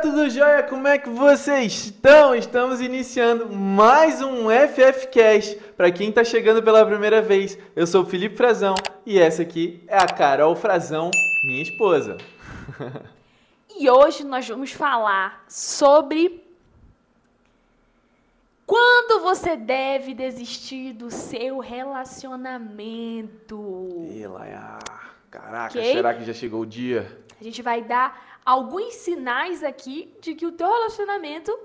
tudo jóia? Como é que vocês estão? Estamos iniciando mais um FFcast. Para quem está chegando pela primeira vez, eu sou o Felipe Frazão e essa aqui é a Carol Frazão, minha esposa. E hoje nós vamos falar sobre quando você deve desistir do seu relacionamento. E Laia, caraca, Ok? será que já chegou o dia? A gente vai dar alguns sinais aqui de que o teu relacionamento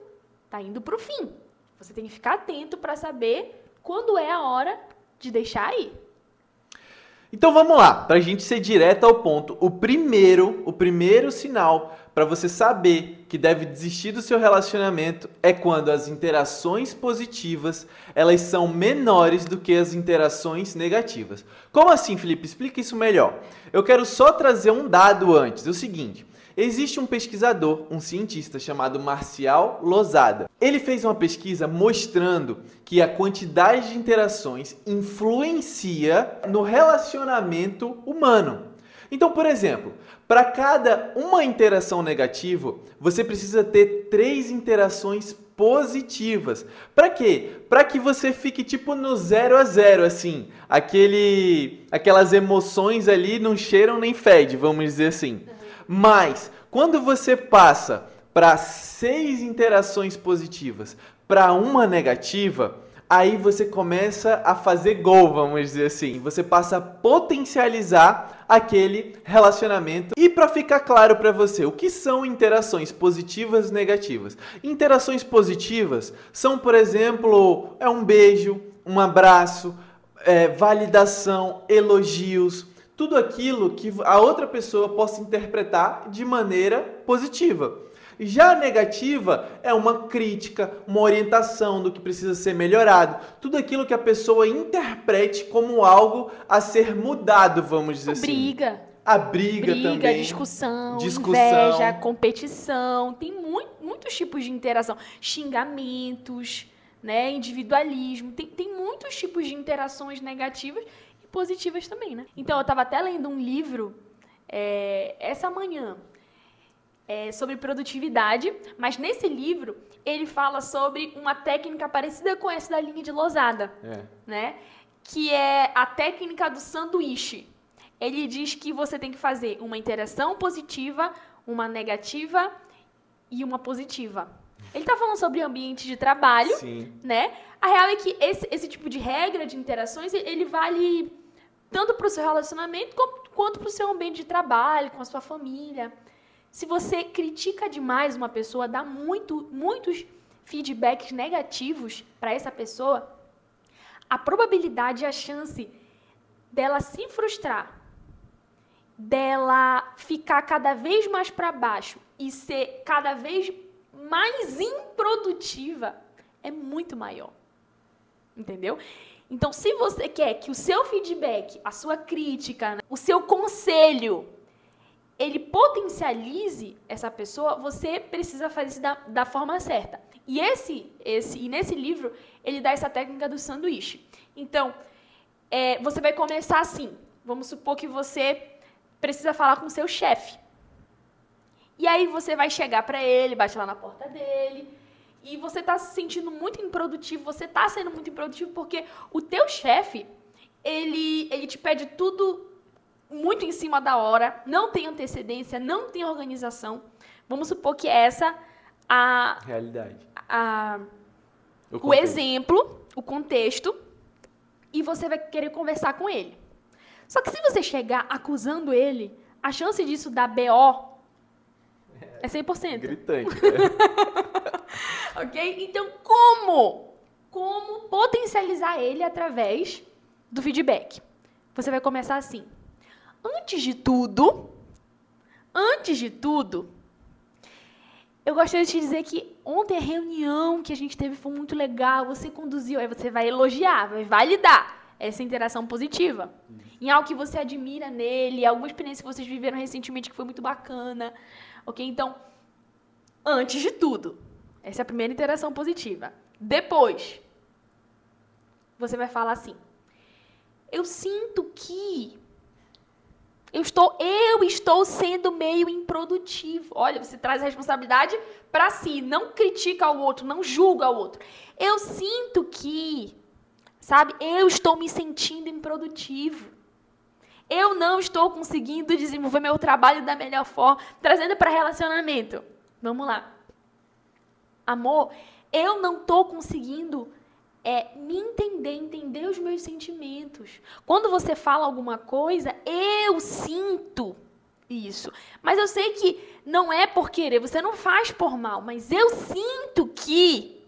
tá indo pro fim. Você tem que ficar atento para saber quando é a hora de deixar aí. Então vamos lá, para a gente ser direto ao ponto. O primeiro, o primeiro sinal para você saber que deve desistir do seu relacionamento é quando as interações positivas elas são menores do que as interações negativas. Como assim, Felipe? Explica isso melhor. Eu quero só trazer um dado antes. É o seguinte. Existe um pesquisador, um cientista chamado Marcial Lozada. Ele fez uma pesquisa mostrando que a quantidade de interações influencia no relacionamento humano. Então, por exemplo, para cada uma interação negativa, você precisa ter três interações positivas. Para quê? Para que você fique tipo no zero a zero, assim, aquele, aquelas emoções ali não cheiram nem fede, vamos dizer assim. Mas quando você passa para seis interações positivas para uma negativa, aí você começa a fazer gol, vamos dizer assim. Você passa a potencializar aquele relacionamento. E para ficar claro para você, o que são interações positivas e negativas? Interações positivas são, por exemplo, é um beijo, um abraço, é, validação, elogios, tudo aquilo que a outra pessoa possa interpretar de maneira positiva. Já a negativa é uma crítica, uma orientação do que precisa ser melhorado, tudo aquilo que a pessoa interprete como algo a ser mudado, vamos dizer assim. Briga. A briga, Briga, também. discussão, Discussão. inveja, competição. Tem mui- muitos tipos de interação. Xingamentos, né? individualismo. Tem, tem muitos tipos de interações negativas positivas também, né? Então, eu estava até lendo um livro é, essa manhã é, sobre produtividade, mas nesse livro ele fala sobre uma técnica parecida com essa da linha de Losada É. né? Que é a técnica do sanduíche. Ele diz que você tem que fazer uma interação positiva, uma negativa e uma positiva. Ele está falando sobre ambiente de trabalho, Sim. né? A real é que esse, esse tipo de regra de interações, ele vale tanto para o seu relacionamento quanto para o seu ambiente de trabalho, com a sua família. Se você critica demais uma pessoa, dá muito, muitos feedbacks negativos para essa pessoa, a probabilidade e a chance dela se frustrar, dela ficar cada vez mais para baixo e ser cada vez mais improdutiva é muito maior. Entendeu? Então, se você quer que o seu feedback, a sua crítica, né, o seu conselho, ele potencialize essa pessoa, você precisa fazer isso da, da forma certa. E esse, esse, e nesse livro, ele dá essa técnica do sanduíche. Então, é, você vai começar assim. Vamos supor que você precisa falar com o seu chefe. E aí você vai chegar para ele, bate lá na porta dele, e você está se sentindo muito improdutivo, você está sendo muito improdutivo porque o teu chefe, ele, ele te pede tudo muito em cima da hora, não tem antecedência, não tem organização. Vamos supor que essa a, Realidade. a, o confio. exemplo, o contexto, e você vai querer conversar com ele. Só que se você chegar acusando ele, a chance disso dar BO é 100%. Gritante. né? Ok? Então, como? Como potencializar ele através do feedback? Você vai começar assim. Antes de tudo, antes de tudo, eu gostaria de te dizer que ontem a reunião que a gente teve foi muito legal, você conduziu, aí você vai elogiar, vai validar essa interação positiva. Em algo que você admira nele, alguma experiência que vocês viveram recentemente que foi muito bacana. Ok? Então, antes de tudo, essa é a primeira interação positiva. Depois, você vai falar assim: Eu sinto que. Eu estou, eu estou sendo meio improdutivo. Olha, você traz a responsabilidade para si, não critica o outro, não julga o outro. Eu sinto que, sabe, eu estou me sentindo improdutivo. Eu não estou conseguindo desenvolver meu trabalho da melhor forma, trazendo para relacionamento. Vamos lá. Amor, eu não estou conseguindo é me entender, entender os meus sentimentos. Quando você fala alguma coisa, eu sinto isso. Mas eu sei que não é por querer, você não faz por mal, mas eu sinto que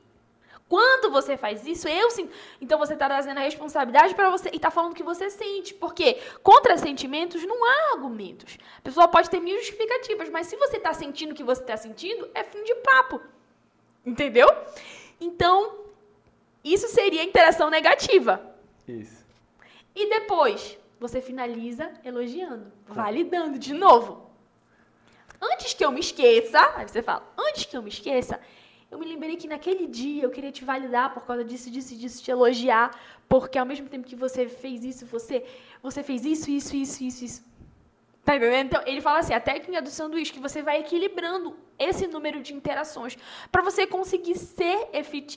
quando você faz isso, eu sinto. Então você está trazendo a responsabilidade para você e está falando que você sente. Porque contra sentimentos não há argumentos. A pessoa pode ter mil justificativas, mas se você está sentindo o que você está sentindo, é fim de papo. Entendeu? Então, isso seria interação negativa. Isso. E depois, você finaliza elogiando, validando de novo. Antes que eu me esqueça, aí você fala, antes que eu me esqueça, eu me lembrei que naquele dia eu queria te validar por causa disso, disso, disso, te elogiar, porque ao mesmo tempo que você fez isso, você, você fez isso, isso, isso, isso, isso. Tá entendendo? Então, ele fala assim, a técnica do sanduíche, que você vai equilibrando esse número de interações para você conseguir ser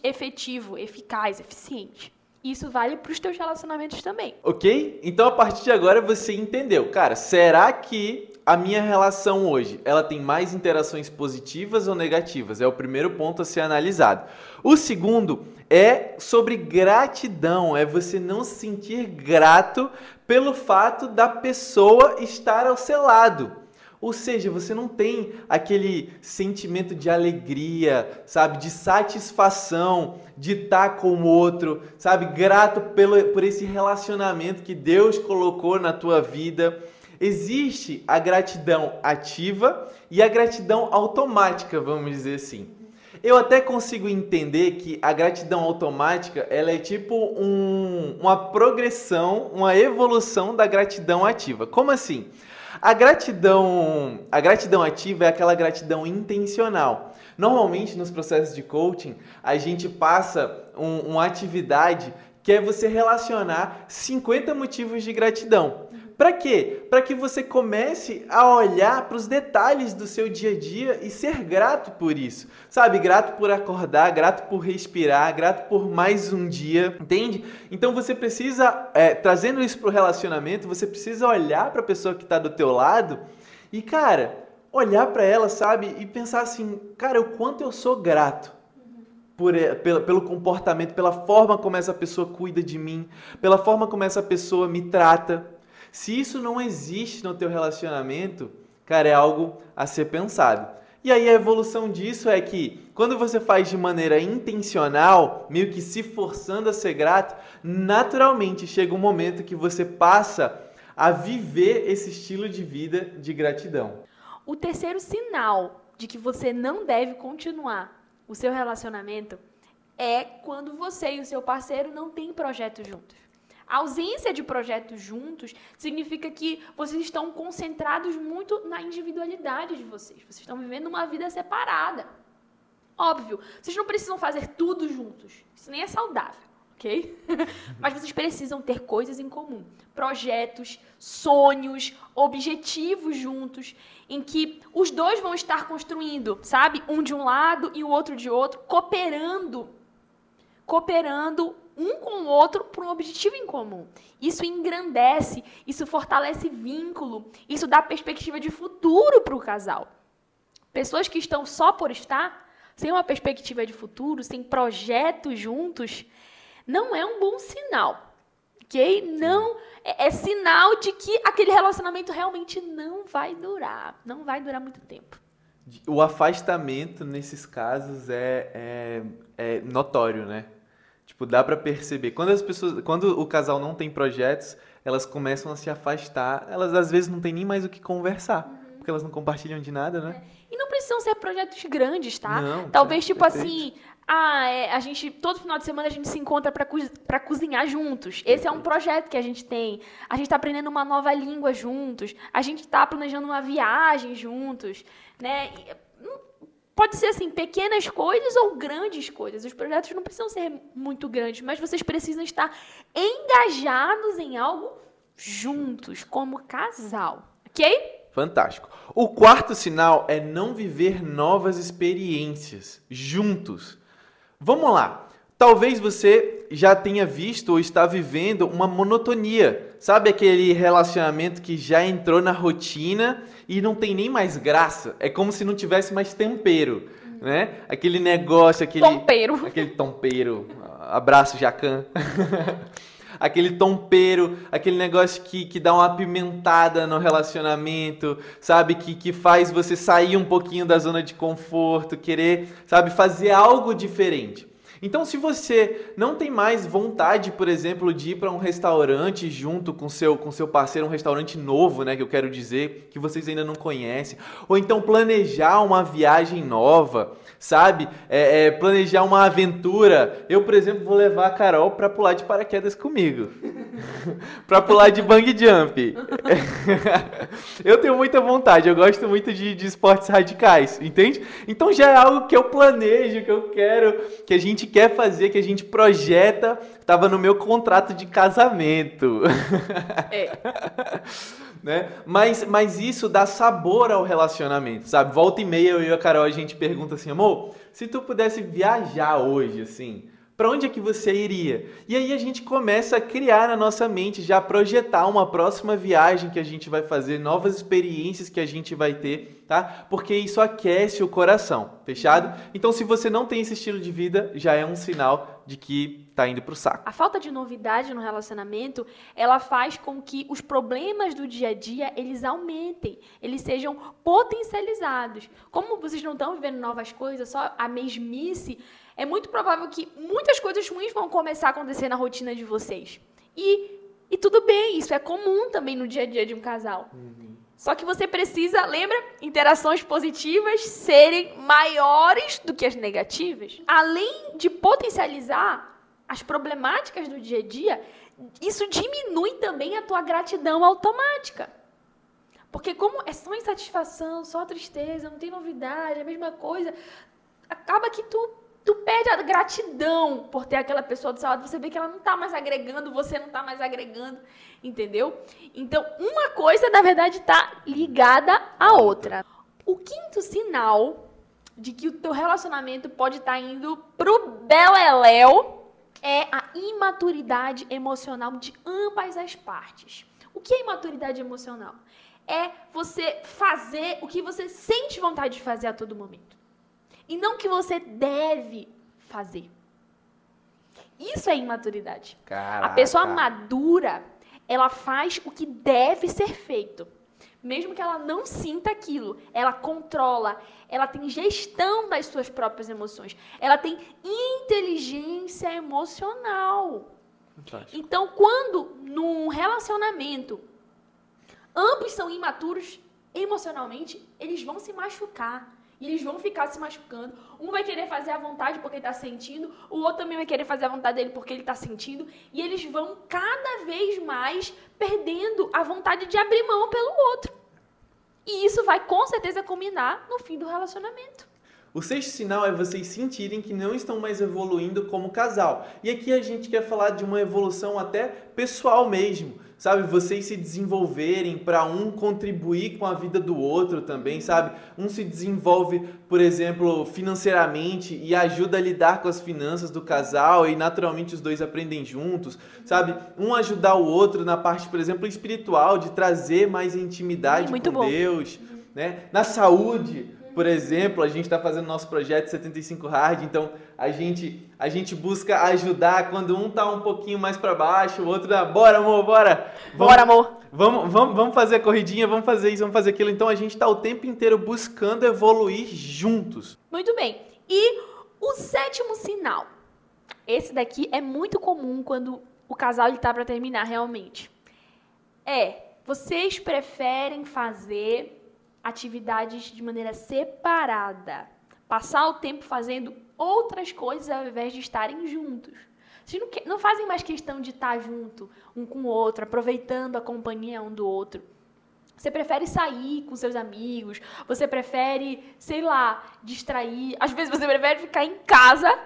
efetivo, eficaz, eficiente. Isso vale para os teus relacionamentos também. Ok? Então, a partir de agora, você entendeu. Cara, será que a minha relação hoje, ela tem mais interações positivas ou negativas? É o primeiro ponto a ser analisado. O segundo é sobre gratidão, é você não se sentir grato pelo fato da pessoa estar ao seu lado. Ou seja, você não tem aquele sentimento de alegria, sabe, de satisfação de estar com o outro, sabe, grato pelo, por esse relacionamento que Deus colocou na tua vida. Existe a gratidão ativa e a gratidão automática, vamos dizer assim. Eu até consigo entender que a gratidão automática ela é tipo um, uma progressão, uma evolução da gratidão ativa. Como assim? A gratidão, a gratidão ativa é aquela gratidão intencional. Normalmente nos processos de coaching a gente passa um, uma atividade que é você relacionar 50 motivos de gratidão. Para quê? Para que você comece a olhar para os detalhes do seu dia a dia e ser grato por isso. Sabe? Grato por acordar, grato por respirar, grato por mais um dia, entende? Então você precisa, é, trazendo isso para o relacionamento, você precisa olhar para a pessoa que está do teu lado e, cara, olhar para ela, sabe? E pensar assim, cara, o quanto eu sou grato. Por, pelo, pelo comportamento, pela forma como essa pessoa cuida de mim, pela forma como essa pessoa me trata. Se isso não existe no teu relacionamento, cara, é algo a ser pensado. E aí a evolução disso é que quando você faz de maneira intencional, meio que se forçando a ser grato, naturalmente chega um momento que você passa a viver esse estilo de vida de gratidão. O terceiro sinal de que você não deve continuar o seu relacionamento é quando você e o seu parceiro não têm projeto juntos. A ausência de projetos juntos significa que vocês estão concentrados muito na individualidade de vocês. Vocês estão vivendo uma vida separada. Óbvio, vocês não precisam fazer tudo juntos. Isso nem é saudável, ok? Mas vocês precisam ter coisas em comum. Projetos, sonhos, objetivos juntos, em que os dois vão estar construindo, sabe? Um de um lado e o outro de outro, cooperando. Cooperando um com o outro por um objetivo em comum. Isso engrandece, isso fortalece vínculo, isso dá perspectiva de futuro para o casal. Pessoas que estão só por estar, sem uma perspectiva de futuro, sem projetos juntos, não é um bom sinal. Ok? Não é, é sinal de que aquele relacionamento realmente não vai durar. Não vai durar muito tempo. O afastamento nesses casos é, é, é notório, né? Tipo, dá para perceber. Quando as pessoas, quando o casal não tem projetos, elas começam a se afastar. Elas às vezes não têm nem mais o que conversar, uhum. porque elas não compartilham de nada, né? É. E não precisam ser projetos grandes, tá? Não, Talvez tipo perfeito. assim, ah, é, a gente todo final de semana a gente se encontra para co cozinhar juntos. Esse é um projeto que a gente tem. A gente está aprendendo uma nova língua juntos. A gente está planejando uma viagem juntos, né? Pode ser assim, pequenas coisas ou grandes coisas. Os projetos não precisam ser muito grandes, mas vocês precisam estar engajados em algo juntos, como casal. Ok? Fantástico. O quarto sinal é não viver novas experiências juntos. Vamos lá. Talvez você já tenha visto ou está vivendo uma monotonia. Sabe aquele relacionamento que já entrou na rotina e não tem nem mais graça? É como se não tivesse mais tempero, né? Aquele negócio, aquele Tompeiro. aquele tompeiro. Abraço, Jacan. aquele tompeiro, aquele negócio que, que dá uma apimentada no relacionamento, sabe? Que, que faz você sair um pouquinho da zona de conforto, querer, sabe, fazer algo diferente. Então, se você não tem mais vontade, por exemplo, de ir para um restaurante junto com seu com seu parceiro, um restaurante novo, né, que eu quero dizer, que vocês ainda não conhecem, ou então planejar uma viagem nova, sabe? É, é, planejar uma aventura. Eu, por exemplo, vou levar a Carol para pular de paraquedas comigo, para pular de bang jump. eu tenho muita vontade, eu gosto muito de, de esportes radicais, entende? Então já é algo que eu planejo, que eu quero, que a gente quer fazer, que a gente projeta, estava no meu contrato de casamento. É. né? Mas, mas isso dá sabor ao relacionamento, sabe? Volta e meia eu e a Carol a gente pergunta assim, amor, se tu pudesse viajar hoje, assim, para onde é que você iria? E aí a gente começa a criar na nossa mente, já projetar uma próxima viagem que a gente vai fazer, novas experiências que a gente vai ter, tá? Porque isso aquece o coração, fechado? Então se você não tem esse estilo de vida, já é um sinal de que tá indo pro saco. A falta de novidade no relacionamento, ela faz com que os problemas do dia a dia, eles aumentem, eles sejam potencializados. Como vocês não estão vivendo novas coisas, só a mesmice, é muito provável que muitas coisas ruins vão começar a acontecer na rotina de vocês. E, e tudo bem, isso é comum também no dia a dia de um casal. Só que você precisa, lembra, interações positivas serem maiores do que as negativas. Além de potencializar as problemáticas do dia a dia, isso diminui também a tua gratidão automática. Porque como é só insatisfação, só tristeza, não tem novidade, é a mesma coisa, acaba que tu tu perde a gratidão por ter aquela pessoa do seu lado, você vê que ela não está mais agregando, você não está mais agregando, entendeu? Então, uma coisa, na verdade, está ligada à outra. O quinto sinal de que o teu relacionamento pode estar tá indo pro beleléu é a imaturidade emocional de ambas as partes. O que é imaturidade emocional? É você fazer o que você sente vontade de fazer a todo momento e não que você deve fazer. Isso é imaturidade. Caraca. A pessoa madura, ela faz o que deve ser feito. Mesmo que ela não sinta aquilo, ela controla, ela tem gestão das suas próprias emoções, ela tem inteligência emocional. Fantástico. Então, quando num relacionamento ambos são imaturos emocionalmente, eles vão se machucar. E eles vão ficar se machucando. Um vai querer fazer a vontade porque está sentindo, o outro também vai querer fazer a vontade dele porque ele está sentindo. E eles vão cada vez mais perdendo a vontade de abrir mão pelo outro. E isso vai com certeza culminar no fim do relacionamento. O sexto sinal é vocês sentirem que não estão mais evoluindo como casal. E aqui a gente quer falar de uma evolução até pessoal mesmo, sabe? Vocês se desenvolverem para um contribuir com a vida do outro também, sabe? Um se desenvolve, por exemplo, financeiramente e ajuda a lidar com as finanças do casal e naturalmente os dois aprendem juntos, sabe? Um ajudar o outro na parte, por exemplo, espiritual, de trazer mais intimidade Muito com bom. Deus, né? Na saúde, por exemplo, a gente está fazendo nosso projeto 75 Hard, então a gente, a gente busca ajudar quando um tá um pouquinho mais para baixo, o outro dá, bora amor, bora! Bora, amor! Vamos, vamos, vamos fazer a corridinha, vamos fazer isso, vamos fazer aquilo. Então a gente está o tempo inteiro buscando evoluir juntos. Muito bem. E o sétimo sinal. Esse daqui é muito comum quando o casal está para terminar realmente. É, vocês preferem fazer atividades de maneira separada. Passar o tempo fazendo outras coisas ao invés de estarem juntos. Vocês não, que- não fazem mais questão de estar junto, um com o outro, aproveitando a companhia um do outro. Você prefere sair com seus amigos, você prefere, sei lá, distrair. Às vezes você prefere ficar em casa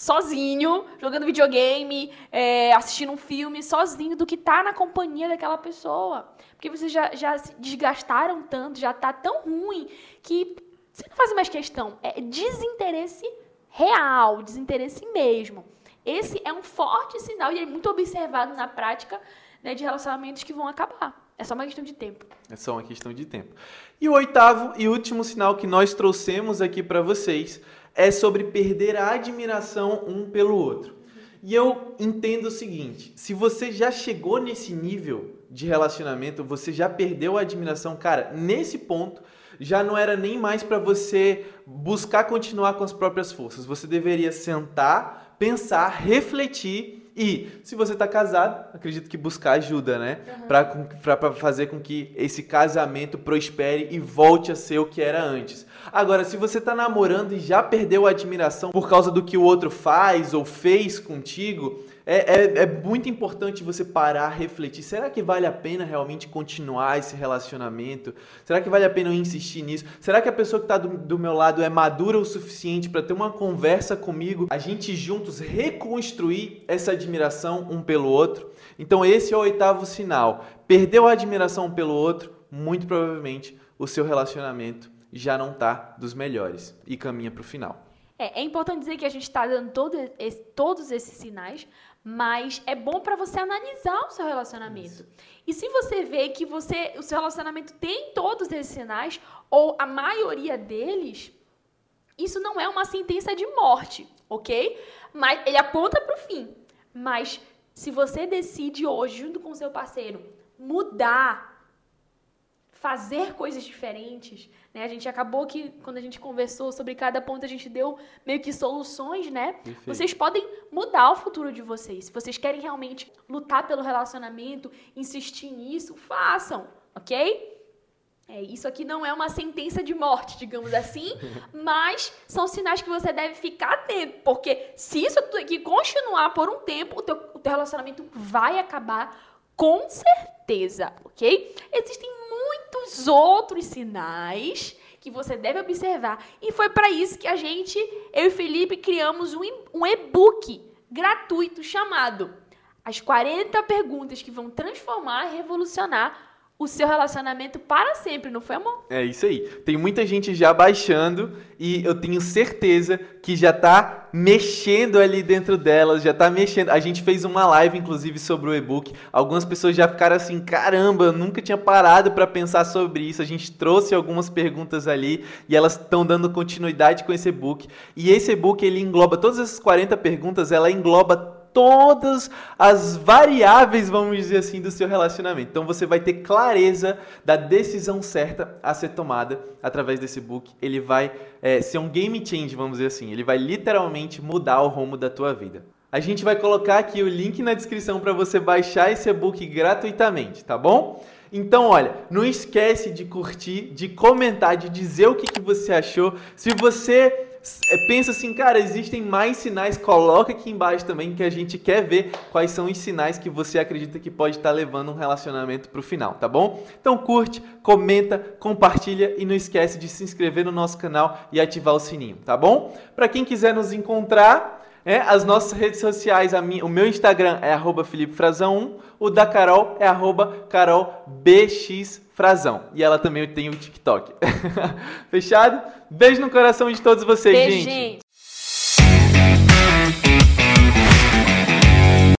sozinho, jogando videogame, é, assistindo um filme sozinho, do que tá na companhia daquela pessoa. Porque vocês já, já se desgastaram tanto, já tá tão ruim, que você não faz mais questão. É desinteresse real, desinteresse mesmo. Esse é um forte sinal e é muito observado na prática né, de relacionamentos que vão acabar. É só uma questão de tempo. É só uma questão de tempo. E o oitavo e último sinal que nós trouxemos aqui para vocês é sobre perder a admiração um pelo outro. E eu entendo o seguinte: se você já chegou nesse nível de relacionamento, você já perdeu a admiração, cara, nesse ponto já não era nem mais para você buscar continuar com as próprias forças. Você deveria sentar, pensar, refletir e se você está casado, acredito que buscar ajuda, né? Uhum. Para fazer com que esse casamento prospere e volte a ser o que era antes. Agora, se você está namorando e já perdeu a admiração por causa do que o outro faz ou fez contigo, é, é, é, muito importante você parar, refletir. Será que vale a pena realmente continuar esse relacionamento? Será que vale a pena eu insistir nisso? Será que a pessoa que está do, do, meu lado é madura o suficiente para ter uma conversa comigo? A gente juntos reconstruir essa admiração um pelo outro? Então, esse é o oitavo sinal. Perdeu a admiração um pelo outro, muito provavelmente o seu relacionamento já não está dos melhores e caminha para o final. É, é, importante dizer que a gente está dando todo esse, todos esses sinais mas é bom para você analisar o seu relacionamento. Isso. E se você vê que você, o seu relacionamento tem todos esses sinais, ou a maioria deles, isso não é uma sentença de morte, ok? Mas ele aponta para o fim. Mas se você decide hoje, junto com o seu parceiro, mudar fazer coisas diferentes. Né? A gente acabou que, quando a gente conversou sobre cada ponto, a gente deu meio que soluções, né? Perfeito. Vocês podem mudar o futuro de vocês. Se vocês querem realmente lutar pelo relacionamento, insistir nisso, façam, ok? É, isso aqui não é uma sentença de morte, digamos assim, mas são sinais que você deve ficar atento, porque se isso aqui continuar por um tempo, o teu, o teu relacionamento vai acabar com certeza, ok? Existem muitos outros sinais que você deve observar. E foi para isso que a gente, eu e Felipe, criamos um, e-book gratuito chamado As 40 Perguntas que vão transformar e revolucionar o seu relacionamento para sempre, não foi, amor? É isso aí. Tem muita gente já baixando e eu tenho certeza que já tá mexendo ali dentro delas, já tá mexendo. A gente fez uma live, inclusive, sobre o e-book. Algumas pessoas já ficaram assim, caramba, eu nunca tinha parado para pensar sobre isso. A gente trouxe algumas perguntas ali e elas estão dando continuidade com esse e-book. E esse e-book, ele engloba todas essas 40 perguntas, ela engloba todas as variáveis, vamos dizer assim, do seu relacionamento. Então você vai ter clareza da decisão certa a ser tomada através desse book. Ele vai é, ser um game change, vamos dizer assim. Ele vai literalmente mudar o rumo da tua vida. A gente vai colocar aqui o link na descrição para você baixar esse e-book gratuitamente, tá bom? Então, olha, não esquece de curtir, de comentar, de dizer o que, que você achou. Se você pensa assim, cara, existem mais sinais, coloca aqui embaixo também que a gente quer ver quais são os sinais que você acredita que pode estar levando um relacionamento para o final, tá bom? Então curte, comenta, compartilha e não esquece de se inscrever no nosso canal e ativar o sininho, tá bom? Para quem quiser nos encontrar, é, as nossas redes sociais, minha, o meu Instagram é arroba 1 o da Carol é arroba carolbxfrazão. E ela também tem o TikTok. Fechado? Beijo no coração de todos vocês, Beijo, gente. gente.